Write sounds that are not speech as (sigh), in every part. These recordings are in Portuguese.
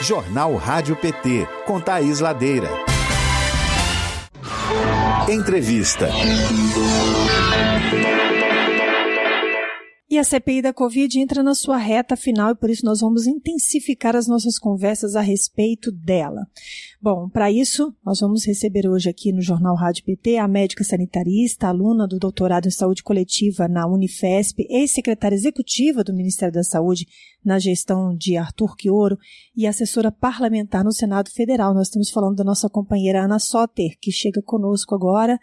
Jornal Rádio PT, com Thaís Ladeira. Entrevista. E a CPI da Covid entra na sua reta final e por isso nós vamos intensificar as nossas conversas a respeito dela. Bom, para isso, nós vamos receber hoje aqui no Jornal Rádio PT a médica sanitarista, aluna do doutorado em saúde coletiva na Unifesp, ex-secretária executiva do Ministério da Saúde na gestão de Arthur Quioro e assessora parlamentar no Senado Federal. Nós estamos falando da nossa companheira Ana Soter, que chega conosco agora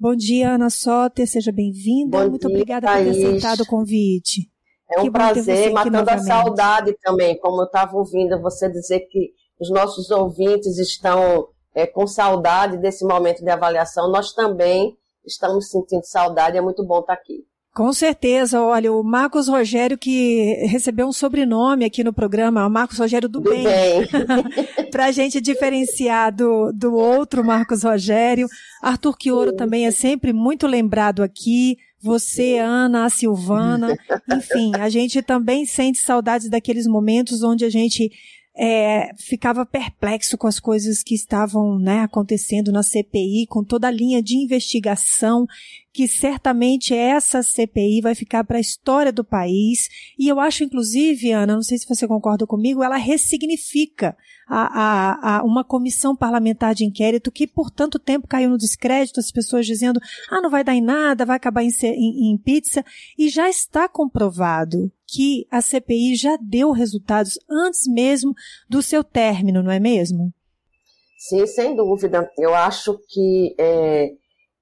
Bom dia, Ana Soter, seja bem-vinda. Muito dia, obrigada Thaís. por ter aceitado o convite. É um que prazer, matando a saudade também, como eu estava ouvindo você dizer que os nossos ouvintes estão é, com saudade desse momento de avaliação. Nós também estamos sentindo saudade, é muito bom estar aqui. Com certeza, olha, o Marcos Rogério que recebeu um sobrenome aqui no programa, o Marcos Rogério do, do Bem, bem. (laughs) para a gente diferenciar do, do outro Marcos Rogério. Arthur Quioro também é sempre muito lembrado aqui, você, Ana, a Silvana, enfim, a gente também sente saudades daqueles momentos onde a gente é, ficava perplexo com as coisas que estavam né, acontecendo na CPI, com toda a linha de investigação que certamente essa CPI vai ficar para a história do país. E eu acho, inclusive, Ana, não sei se você concorda comigo, ela ressignifica a, a, a uma comissão parlamentar de inquérito que por tanto tempo caiu no descrédito, as pessoas dizendo, ah, não vai dar em nada, vai acabar em, em, em pizza. E já está comprovado que a CPI já deu resultados antes mesmo do seu término, não é mesmo? Sim, sem dúvida. Eu acho que é,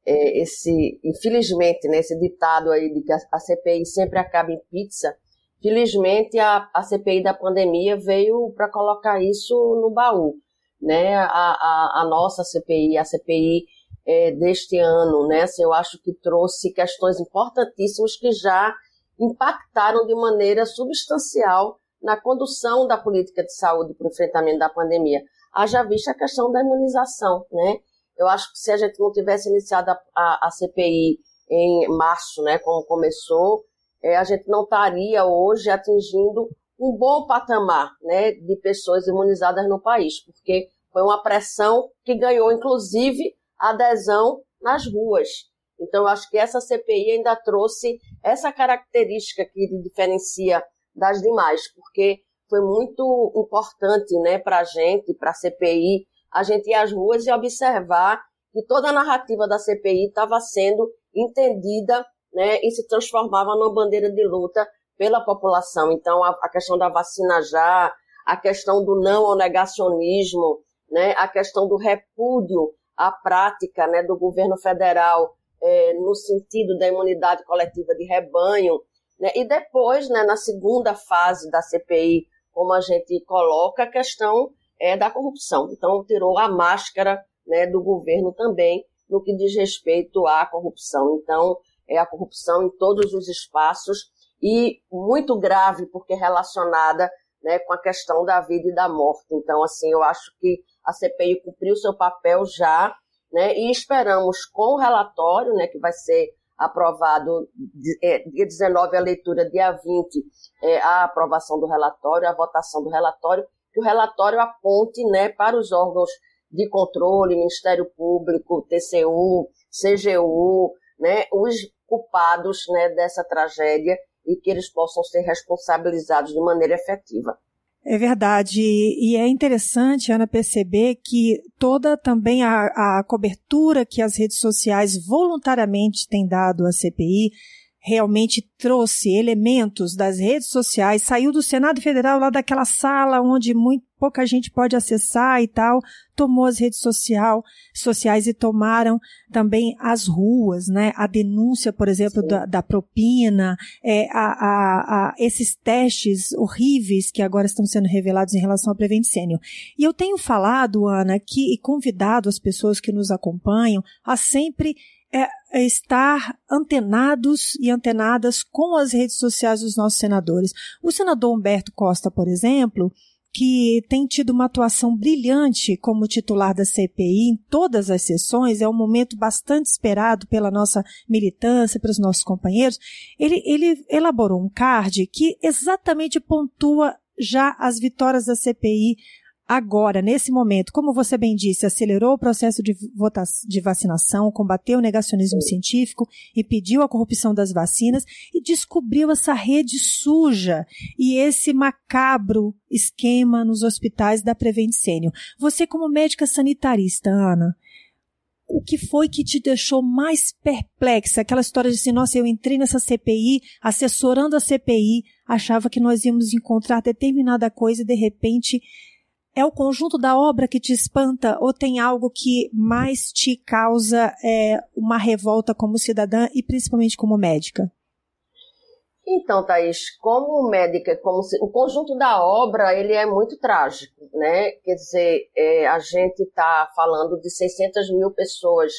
é, esse, infelizmente, né, esse ditado aí de que a, CPI sempre acaba em pizza, felizmente a, a CPI da pandemia veio para colocar isso no baú. Né? A, a, a nossa CPI, a CPI é, deste ano, né? Assim, eu acho que trouxe questões importantíssimas que já impactaram de maneira substancial na condução da política de saúde para o enfrentamento da pandemia. Haja vista a questão da imunização, né? Eu acho que se a gente não tivesse iniciado a, a, a CPI em março, né, como começou, é, a gente não estaria hoje atingindo um bom patamar né, de pessoas imunizadas no país, porque foi uma pressão que ganhou, inclusive, adesão nas ruas. Então, eu acho que essa CPI ainda trouxe essa característica que diferencia das demais, porque foi muito importante né, para a gente, para a CPI, a gente ir às ruas e observar que toda a narrativa da CPI estava sendo entendida né, e se transformava numa bandeira de luta pela população. Então, a, a questão da vacina já, a questão do não ao negacionismo, né, a questão do repúdio à prática né, do governo federal é, no sentido da imunidade coletiva de rebanho. Né, e depois, né, na segunda fase da CPI, como a gente coloca, a questão é, da corrupção. Então, tirou a máscara né, do governo também no que diz respeito à corrupção. Então, é a corrupção em todos os espaços e muito grave porque relacionada né, com a questão da vida e da morte. Então, assim, eu acho que a CPI cumpriu seu papel já, né, e esperamos com o relatório, né, que vai ser aprovado é, dia 19 a leitura, dia 20 é, a aprovação do relatório, a votação do relatório, que o relatório aponte né, para os órgãos de controle, Ministério Público, TCU, CGU, né, os culpados né, dessa tragédia e que eles possam ser responsabilizados de maneira efetiva. É verdade. E é interessante, Ana, perceber que toda também a, a cobertura que as redes sociais voluntariamente têm dado à CPI realmente trouxe elementos das redes sociais, saiu do Senado Federal, lá daquela sala onde muito pouca gente pode acessar e tal, tomou as redes social, sociais e tomaram também as ruas, né? A denúncia, por exemplo, da, da, propina, é, a, a, a, esses testes horríveis que agora estão sendo revelados em relação ao Prevent Senior. E eu tenho falado, Ana, que, e convidado as pessoas que nos acompanham a sempre é, é estar antenados e antenadas com as redes sociais dos nossos senadores. O senador Humberto Costa, por exemplo, que tem tido uma atuação brilhante como titular da CPI em todas as sessões, é um momento bastante esperado pela nossa militância, pelos nossos companheiros. Ele, ele elaborou um card que exatamente pontua já as vitórias da CPI agora, nesse momento, como você bem disse, acelerou o processo de, de vacinação, combateu o negacionismo científico, impediu a corrupção das vacinas e descobriu essa rede suja e esse macabro esquema nos hospitais da Prevent Senior. Você, como médica sanitarista, Ana, o que foi que te deixou mais perplexa? Aquela história de assim, nossa, eu entrei nessa CPI, assessorando a CPI, achava que nós íamos encontrar determinada coisa e de repente é o conjunto da obra que te espanta ou tem algo que mais te causa é, uma revolta como cidadã e principalmente como médica? Então, Thaís, como médica, como se, o conjunto da obra ele é muito trágico, né? Quer dizer, é, a gente está falando de 600 mil pessoas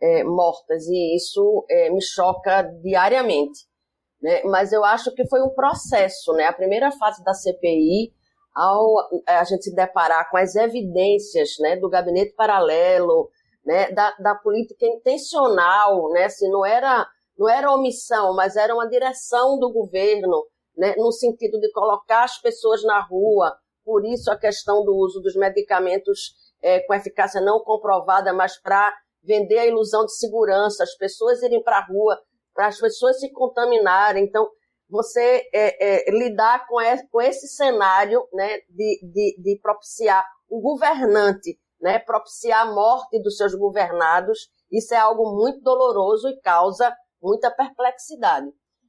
é, mortas e isso é, me choca diariamente, né? Mas eu acho que foi um processo, né? A primeira fase da CPI ao é, a gente se deparar com as evidências né, do gabinete paralelo, né, da, da política intencional, né, se não era, não era omissão, mas era uma direção do governo, né, no sentido de colocar as pessoas na rua, por isso a questão do uso dos medicamentos é, com eficácia não comprovada, mas para vender a ilusão de segurança, as pessoas irem para a rua, para as pessoas se contaminarem. Então, você é, é, lidar com, com, esse cenário né, de, de, de, propiciar um governante, né, propiciar a morte dos seus governados, isso é algo muito doloroso e causa muita perplexidade.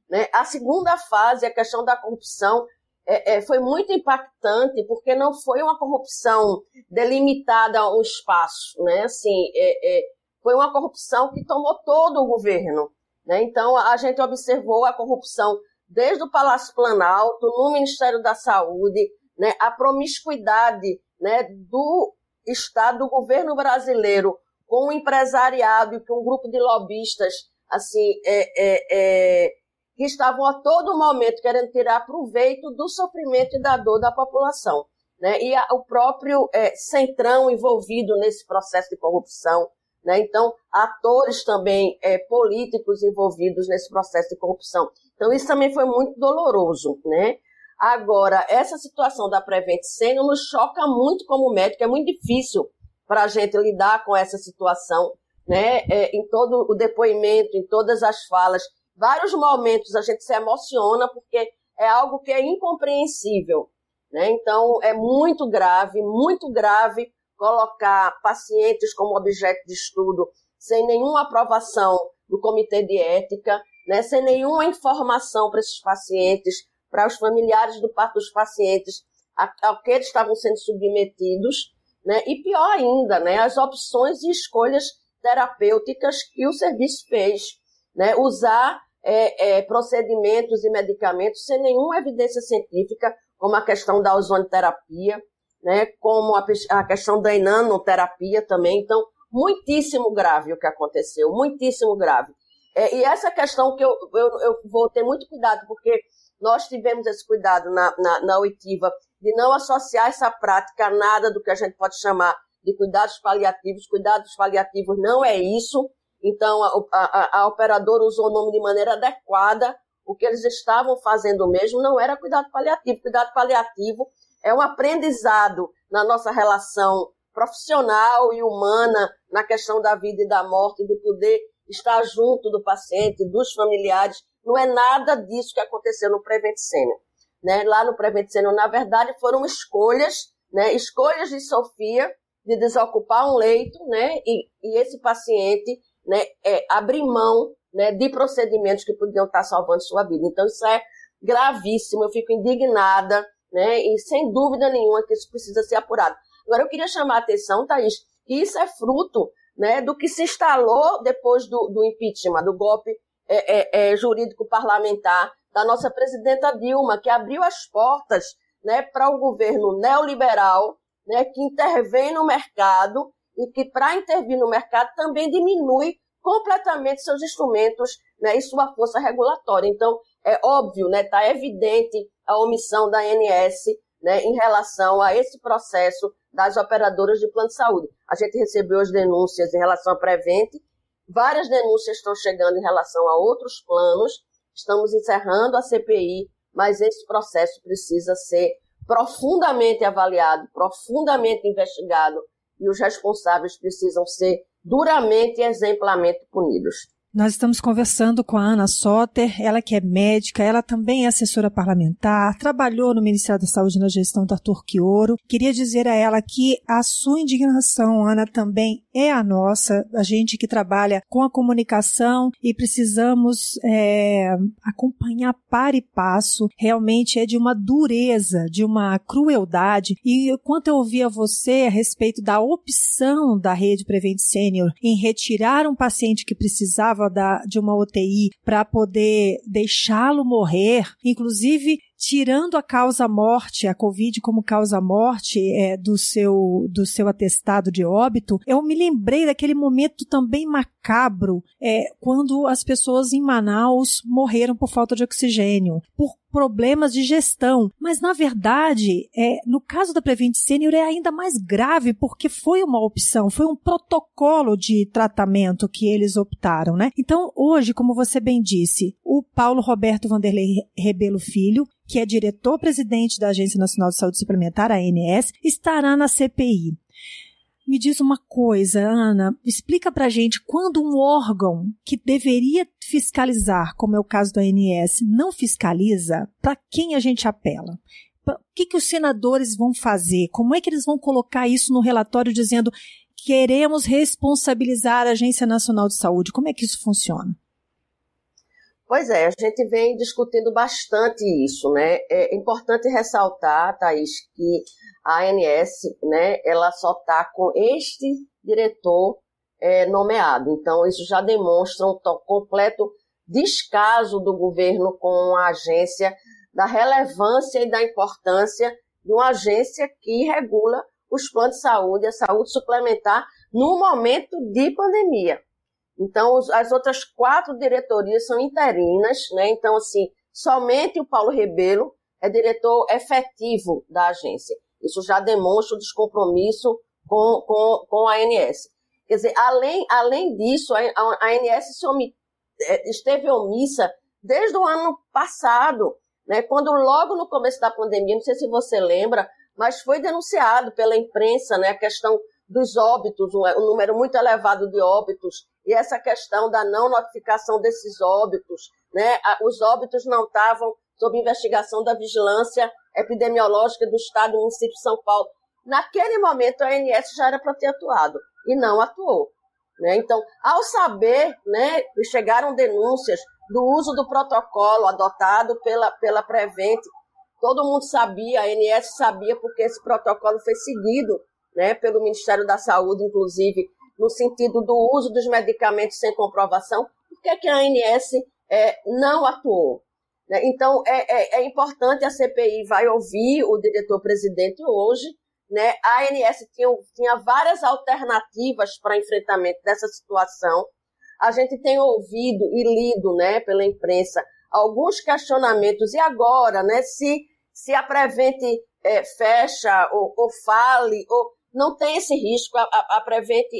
Né? A segunda fase, a questão da corrupção, é, é, foi muito impactante porque não foi uma corrupção delimitada a um espaço, né? Assim, é, é, foi uma corrupção que tomou todo o governo. Né? Então, a gente observou a corrupção desde o Palácio Planalto, no Ministério da Saúde, né, a promiscuidade né, do Estado, do governo brasileiro, com o empresariado e com um grupo de lobistas, assim, é, é, é, que estavam a todo momento querendo tirar proveito do sofrimento e da dor da população. Né? E a, o próprio é, Centrão envolvido nesse processo de corrupção. Né? Então, atores também é, políticos envolvidos nesse processo de corrupção. Então, isso também foi muito doloroso, né? Agora, essa situação da Prevent Senior nos choca muito como médico, é muito difícil para a gente lidar com essa situação, né? É, em todo o depoimento, em todas as falas, vários momentos a gente se emociona porque é algo que é incompreensível, né? Então, é muito grave, muito grave colocar pacientes como objeto de estudo sem nenhuma aprovação do comitê de ética, né, sem nenhuma informação para esses pacientes, para os familiares do parto dos pacientes, ao que eles estavam sendo submetidos, né, e pior ainda, né, as opções e escolhas terapêuticas que o serviço fez, né, usar é, é, procedimentos e medicamentos sem nenhuma evidência científica, como a questão da ozonoterapia, né, como a, a questão da inanoterapia também. Então, muitíssimo grave o que aconteceu, muitíssimo grave. É, e essa questão que eu, eu, eu, vou ter muito cuidado, porque nós tivemos esse cuidado na, na, na oitiva de não associar essa prática a nada do que a gente pode chamar de cuidados paliativos. Cuidados paliativos não é isso. Então, a, a, a operadora usou o nome de maneira adequada. O que eles estavam fazendo mesmo não era cuidado paliativo. Cuidado paliativo é um aprendizado na nossa relação profissional e humana na questão da vida e da morte, de poder estar junto do paciente, dos familiares. Não é nada disso que aconteceu no Prevent Senior. Né? Lá no Prevent Senior, na verdade, foram escolhas, né? escolhas de Sofia de desocupar um leito, né? E, e esse paciente, né? É, abrir mão, né? De procedimentos que podiam estar salvando sua vida. Então isso é gravíssimo. Eu fico indignada, né? E sem dúvida nenhuma que isso precisa ser apurado. Agora eu queria chamar a atenção, Thaís, que isso é fruto né, do que se instalou depois do, do impeachment, do golpe é, é, é, jurídico parlamentar da nossa presidenta Dilma, que abriu as portas né, para o um governo neoliberal né, que intervém no mercado e que, para intervir no mercado, também diminui completamente seus instrumentos né, e sua força regulatória. Então, é óbvio, está né, tá evidente a omissão da ANS né, em relação a esse processo das operadoras de plano de saúde. A gente recebeu as denúncias em relação à Prevent, várias denúncias estão chegando em relação a outros planos, estamos encerrando a CPI, mas esse processo precisa ser profundamente avaliado, profundamente investigado, e os responsáveis precisam ser duramente e exemplarmente punidos. Nós estamos conversando com a Ana Soter, ela que é médica, ela também é assessora parlamentar, trabalhou no Ministério da Saúde na gestão da Turquioro. Queria dizer a ela que a sua indignação, Ana, também é a nossa, a gente que trabalha com a comunicação e precisamos é, acompanhar par e passo. Realmente é de uma dureza, de uma crueldade. E quanto eu ouvia você a respeito da opção da rede Prevent Senior em retirar um paciente que precisava da, de uma UTI para poder deixá-lo morrer, inclusive tirando a causa morte, a Covid como causa morte é, do seu do seu atestado de óbito, eu me lembrei daquele momento também macabro, é, quando as pessoas em Manaus morreram por falta de oxigênio, por problemas de gestão. Mas, na verdade, é, no caso da Prevent Senior é ainda mais grave, porque foi uma opção, foi um protocolo de tratamento que eles optaram, né? Então, hoje, como você bem disse, o Paulo Roberto Vanderlei Rebelo Filho que é diretor-presidente da Agência Nacional de Saúde Suplementar, a ANS, estará na CPI. Me diz uma coisa, Ana, explica pra gente quando um órgão que deveria fiscalizar, como é o caso da ANS, não fiscaliza, para quem a gente apela? O que, que os senadores vão fazer? Como é que eles vão colocar isso no relatório dizendo queremos responsabilizar a Agência Nacional de Saúde? Como é que isso funciona? Pois é, a gente vem discutindo bastante isso, né? É importante ressaltar, Thaís, que a ANS, né, ela só está com este diretor é, nomeado. Então, isso já demonstra um completo descaso do governo com a agência, da relevância e da importância de uma agência que regula os planos de saúde, a saúde suplementar, no momento de pandemia. Então, as outras quatro diretorias são interinas, né? Então, assim, somente o Paulo Rebelo é diretor efetivo da agência. Isso já demonstra o descompromisso com, com, com a ANS. Quer dizer, além, além disso, a, a ANS é, esteve omissa desde o ano passado, né? Quando logo no começo da pandemia, não sei se você lembra, mas foi denunciado pela imprensa, né? A questão dos óbitos, um, número muito elevado de óbitos, e essa questão da não notificação desses óbitos, né? Os óbitos não estavam sob investigação da vigilância epidemiológica do Estado do município de São Paulo. Naquele momento, a ANS já era para ter atuado, e não atuou. Né? Então, ao saber, né, chegaram denúncias do uso do protocolo adotado pela, pela Prevent, todo mundo sabia, a ANS sabia, porque esse protocolo foi seguido né, pelo Ministério da Saúde, inclusive, no sentido do uso dos medicamentos sem comprovação, por que, é que a ANS é, não atuou? Né? Então, é, é, é, importante, a CPI vai ouvir o diretor-presidente hoje, né? a ANS tinha, tinha várias alternativas para enfrentamento dessa situação, a gente tem ouvido e lido né, pela imprensa alguns questionamentos, e agora, né, se, se a Prevent é, fecha ou, ou fale, ou não tem esse risco. A, a, a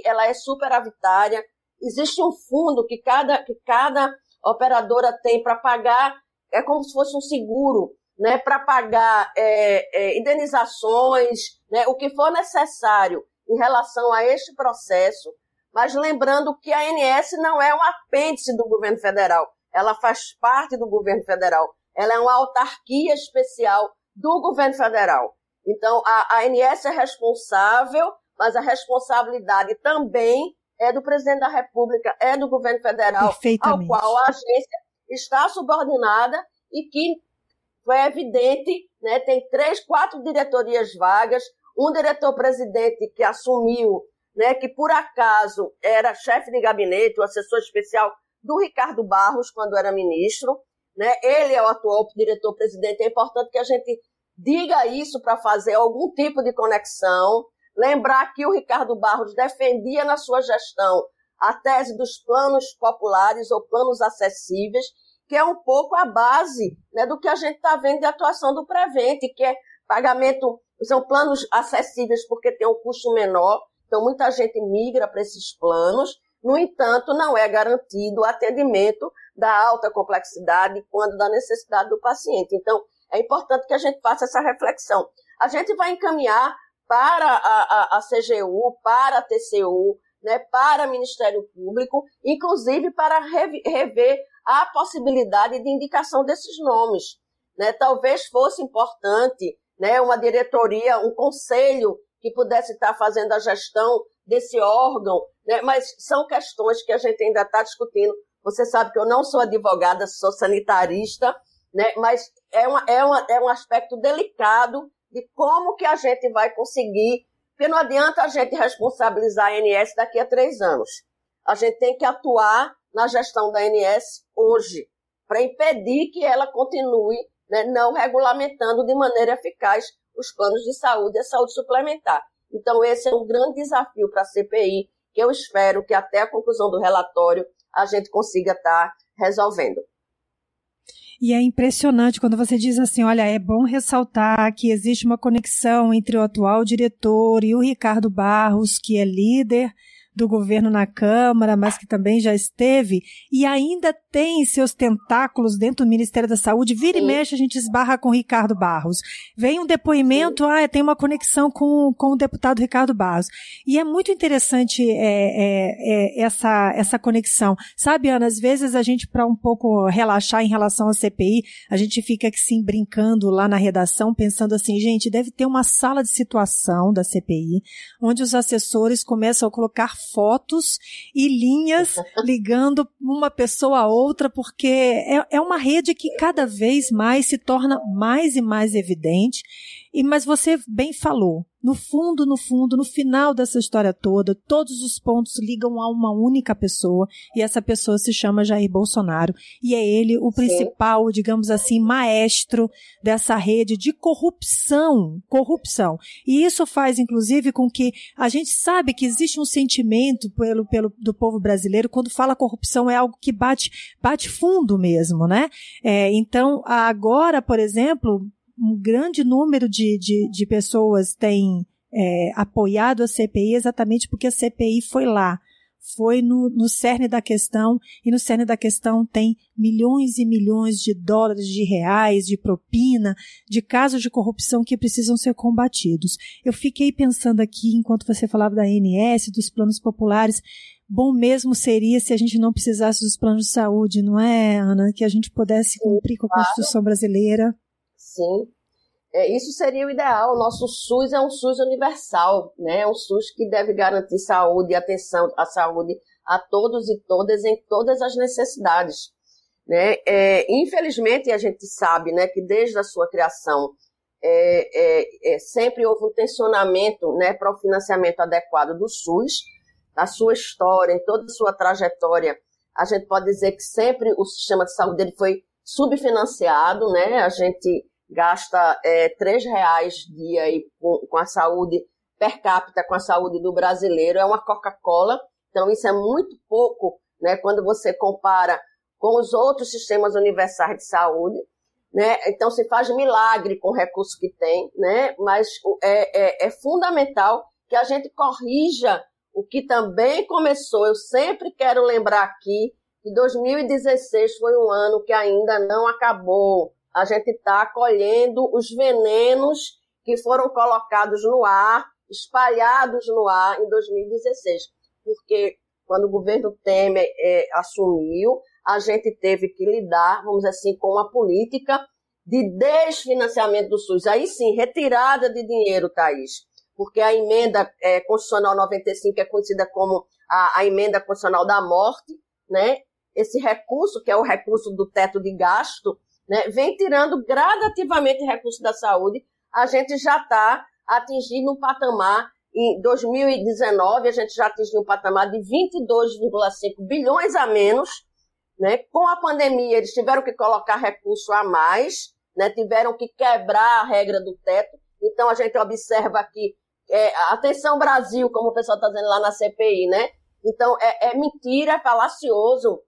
ela é superavitária. Existe um fundo que cada, que cada operadora tem para pagar, é como se fosse um seguro, né, para pagar é, é, indenizações, né, o que for necessário em relação a este processo. Mas lembrando que a ANS não é um apêndice do governo federal, ela faz parte do governo federal. Ela é uma autarquia especial do governo federal. Então, a, ANS é responsável, mas a responsabilidade também é do presidente da República, é do governo federal, ao qual a agência está subordinada e que foi evidente, né, tem três, quatro diretorias vagas, um diretor-presidente que assumiu, né, que por acaso era chefe de gabinete, o assessor especial do Ricardo Barros, quando era ministro, né, ele é o atual diretor-presidente, é importante que a gente diga isso para fazer algum tipo de conexão. Lembrar que o Ricardo Barros defendia na sua gestão a tese dos planos populares ou planos acessíveis, que é um pouco a base né, do que a gente está vendo de atuação do Prevent, que é pagamento, são planos acessíveis porque tem um custo menor, então muita gente migra para esses planos, no entanto, não é garantido o atendimento da alta complexidade quando da necessidade do paciente. Então, é importante que a gente faça essa reflexão. A gente vai encaminhar para a, a, a CGU, para a TCU, né, para o Ministério Público, inclusive para rever a possibilidade de indicação desses nomes. Né? Talvez fosse importante né, uma diretoria, um conselho que pudesse estar fazendo a gestão desse órgão, né? mas são questões que a gente ainda está discutindo. Você sabe que eu não sou advogada, sou sanitarista, né? mas é, uma, é, uma, é um aspecto delicado de como que a gente vai conseguir, porque não adianta a gente responsabilizar a ANS daqui a três anos. A gente tem que atuar na gestão da ANS hoje, para impedir que ela continue né, não regulamentando de maneira eficaz os planos de saúde e a saúde suplementar. Então, esse é um grande desafio para a CPI, que eu espero que até a conclusão do relatório a gente consiga estar tá resolvendo. E é impressionante quando você diz assim: olha, é bom ressaltar que existe uma conexão entre o atual diretor e o Ricardo Barros, que é líder do governo na Câmara, mas que também já esteve e ainda tem seus tentáculos dentro do Ministério da Saúde. Vira Sim. e mexe, a gente esbarra com o Ricardo Barros. Vem um depoimento, Sim. ah, tem uma conexão com, com o deputado Ricardo Barros. E é muito interessante é, é, é, essa, essa conexão. Sabe, Ana, às vezes a gente, para um pouco relaxar em relação à CPI, a gente fica assim brincando lá na redação, pensando assim, gente, deve ter uma sala de situação da CPI, onde os assessores começam a colocar fotos e linhas (laughs) ligando uma pessoa a outra, porque é, é uma rede que cada vez mais se torna mais e mais evidente. E, mas você bem falou, no fundo, no fundo, no final dessa história toda, todos os pontos ligam a uma única pessoa e essa pessoa se chama Jair Bolsonaro e é ele o principal, Sim. digamos assim, maestro dessa rede de corrupção, corrupção. E isso faz inclusive com que a gente sabe que existe um sentimento pelo, pelo do povo brasileiro quando fala corrupção é algo que bate bate fundo mesmo, né? É, então agora, por exemplo, um grande número de, de, de pessoas tem é, apoiado a CPI exatamente porque a CPI foi lá, foi no, no cerne da questão, e no cerne da questão tem milhões e milhões de dólares, de reais, de propina, de casos de corrupção que precisam ser combatidos. Eu fiquei pensando aqui, enquanto você falava da ANS, dos planos populares, bom mesmo seria se a gente não precisasse dos planos de saúde, não é, Ana? Que a gente pudesse cumprir com a Constituição brasileira. Sim. É, isso seria o ideal. O nosso SUS é um SUS universal, né? É um SUS que deve garantir saúde e atenção à saúde a todos e todas em todas as necessidades. Né? É, infelizmente, a gente sabe né, que desde a sua criação é, é, é sempre houve um tensionamento né, para o financiamento adequado do SUS. Na sua história, em toda a sua trajetória, a gente pode dizer que sempre o sistema de saúde ele foi subfinanciado, né? A gente gasta é, três reais dia aí com, com a saúde per capita, com a saúde do brasileiro, é uma Coca-Cola. Então, isso é muito pouco, né, quando você compara com os outros sistemas universais de saúde. Né? Então, se faz milagre com o recurso que tem, né? mas é, é, é fundamental que a gente corrija o que também começou. Eu sempre quero lembrar aqui que 2016 foi um ano que ainda não acabou a gente está colhendo os venenos que foram colocados no ar, espalhados no ar em 2016. Porque quando o governo Temer é, assumiu, a gente teve que lidar, vamos dizer assim, com uma política de desfinanciamento do SUS. Aí sim, retirada de dinheiro, Thaís. Porque a emenda é, constitucional 95 é conhecida como a, a emenda constitucional da morte, né? Esse recurso, que é o recurso do teto de gasto, né, vem tirando gradativamente recursos da saúde, a gente já está atingindo um patamar, em 2019 a gente já atingiu um patamar de 22,5 bilhões a menos, né, com a pandemia eles tiveram que colocar recurso a mais, né, tiveram que quebrar a regra do teto, então a gente observa aqui, é, atenção Brasil, como o pessoal está dizendo lá na CPI, né, então é, é mentira, é falacioso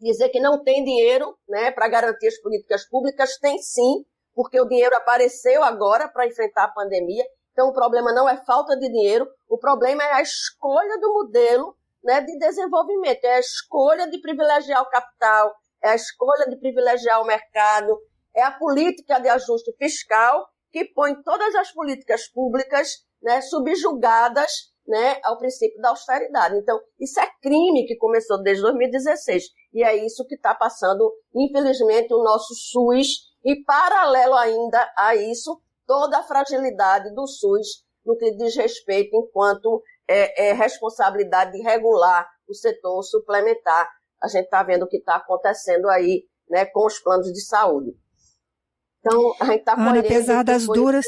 dizer que não tem dinheiro né, para garantir as políticas públicas, tem sim, porque o dinheiro apareceu agora para enfrentar a pandemia. Então, o problema não é falta de dinheiro, o problema é a escolha do modelo né, de desenvolvimento, é a escolha de privilegiar o capital, é a escolha de privilegiar o mercado. é a política de ajuste fiscal que põe todas as políticas públicas né, subjugadas né, ao princípio da austeridade. Então, isso é crime que começou desde 2016. E é isso que está passando, infelizmente, o nosso SUS. E, paralelo ainda a isso, toda a fragilidade do SUS no que diz respeito enquanto é, é responsabilidade de regular o setor suplementar. A gente está vendo o que está acontecendo aí né, com os planos de saúde. Então, a gente está Ana, apesar das duras.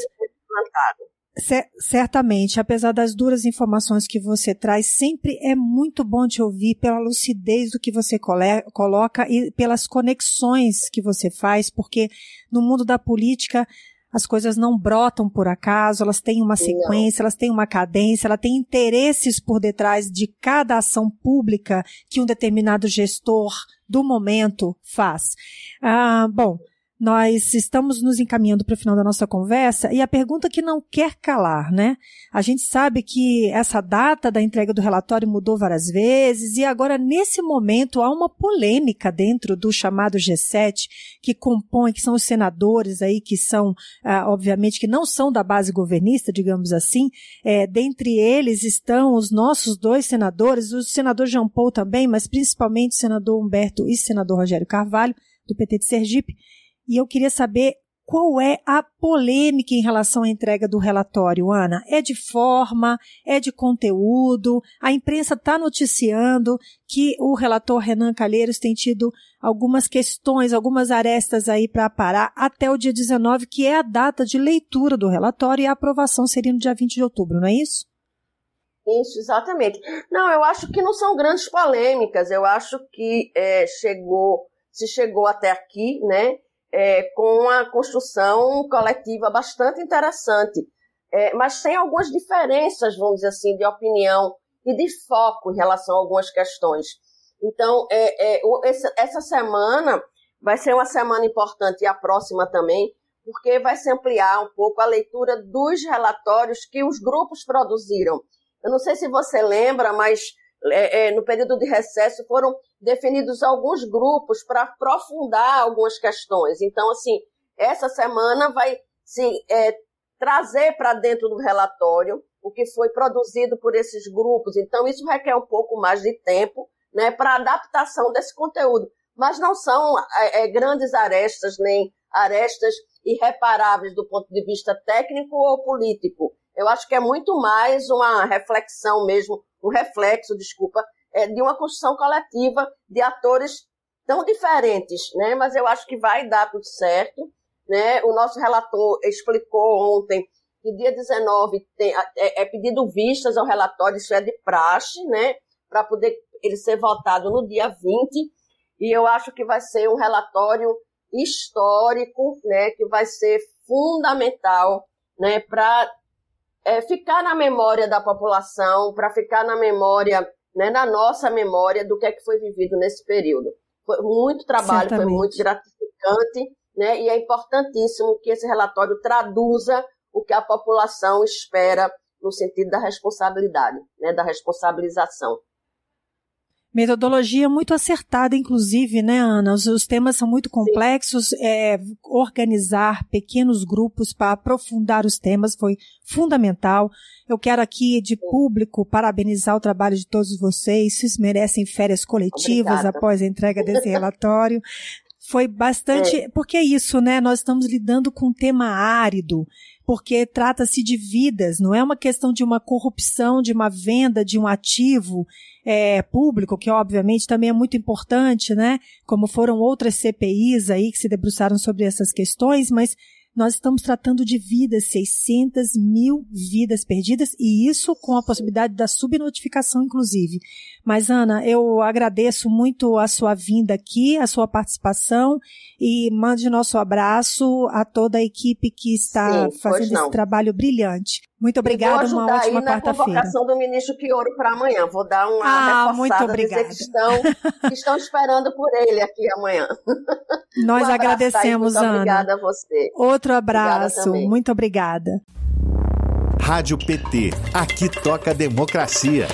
Certamente, apesar das duras informações que você traz, sempre é muito bom te ouvir pela lucidez do que você coloca e pelas conexões que você faz, porque no mundo da política as coisas não brotam por acaso, elas têm uma sequência, não. elas têm uma cadência, ela tem interesses por detrás de cada ação pública que um determinado gestor do momento faz. Ah, bom, nós estamos nos encaminhando para o final da nossa conversa e a pergunta que não quer calar, né? A gente sabe que essa data da entrega do relatório mudou várias vezes e agora, nesse momento, há uma polêmica dentro do chamado G7 que compõe, que são os senadores aí, que são, ah, obviamente, que não são da base governista, digamos assim. É, dentre eles estão os nossos dois senadores, o senador Jean Paul também, mas principalmente o senador Humberto e o senador Rogério Carvalho, do PT de Sergipe e eu queria saber qual é a polêmica em relação à entrega do relatório, Ana? É de forma? É de conteúdo? A imprensa está noticiando que o relator Renan Calheiros tem tido algumas questões, algumas arestas aí para parar até o dia 19, que é a data de leitura do relatório e a aprovação seria no dia 20 de outubro, não é isso? Isso, exatamente. Não, eu acho que não são grandes polêmicas. Eu acho que é, chegou, se chegou até aqui, né? É, com uma construção coletiva bastante interessante, é, mas tem algumas diferenças, vamos dizer assim, de opinião e de foco em relação a algumas questões. Então, é, é essa semana vai ser uma semana importante e a próxima também, porque vai se ampliar um pouco a leitura dos relatórios que os grupos produziram. Eu não sei se você lembra, mas é, é, no período de recesso, foram definidos alguns grupos para aprofundar algumas questões. Então, assim, essa semana vai se é, trazer para dentro do relatório o que foi produzido por esses grupos. Então, isso requer um pouco mais de tempo né, para adaptação desse conteúdo. Mas não são é, é, grandes arestas, nem arestas irreparáveis do ponto de vista técnico ou político. Eu acho que é muito mais uma reflexão mesmo o reflexo, desculpa, é, de uma construção coletiva de atores tão diferentes, né? Mas eu acho que vai dar tudo certo, né? O nosso relator explicou ontem que dia 19 tem, é, é pedido vistas ao relatório, isso é de praxe, né? Para poder ele ser votado no dia 20, e eu acho que vai ser um relatório histórico, né? Que vai ser fundamental, né? Para é, ficar na memória da população, para ficar na memória, né, na nossa memória do que é que foi vivido nesse período. Foi muito trabalho, Certamente. foi muito gratificante, né, e é importantíssimo que esse relatório traduza o que a população espera no sentido da responsabilidade, né, da responsabilização. Metodologia muito acertada, inclusive, né, Ana? Os, os temas são muito complexos. É, organizar pequenos grupos para aprofundar os temas foi fundamental. Eu quero aqui, de público, parabenizar o trabalho de todos vocês. Vocês merecem férias coletivas Obrigada. após a entrega desse (laughs) relatório. Foi bastante. É. Porque é isso, né? Nós estamos lidando com um tema árido porque trata-se de vidas, não é uma questão de uma corrupção, de uma venda de um ativo é, público, que obviamente também é muito importante, né? Como foram outras CPIs aí que se debruçaram sobre essas questões, mas nós estamos tratando de vidas, 600 mil vidas perdidas, e isso com a possibilidade da subnotificação, inclusive. Mas, Ana, eu agradeço muito a sua vinda aqui, a sua participação, e mande nosso abraço a toda a equipe que está Sim, fazendo esse trabalho brilhante. Muito obrigada, uma ótima quarta-feira. na convocação do ministro Quioro para amanhã. Vou dar uma ah, reforçada, muito obrigada. dizer que estão, que estão esperando por ele aqui amanhã. (laughs) Nós um agradecemos, muito Ana. Obrigada a você. Outro abraço. Muito obrigada. Rádio PT. Aqui toca democracia.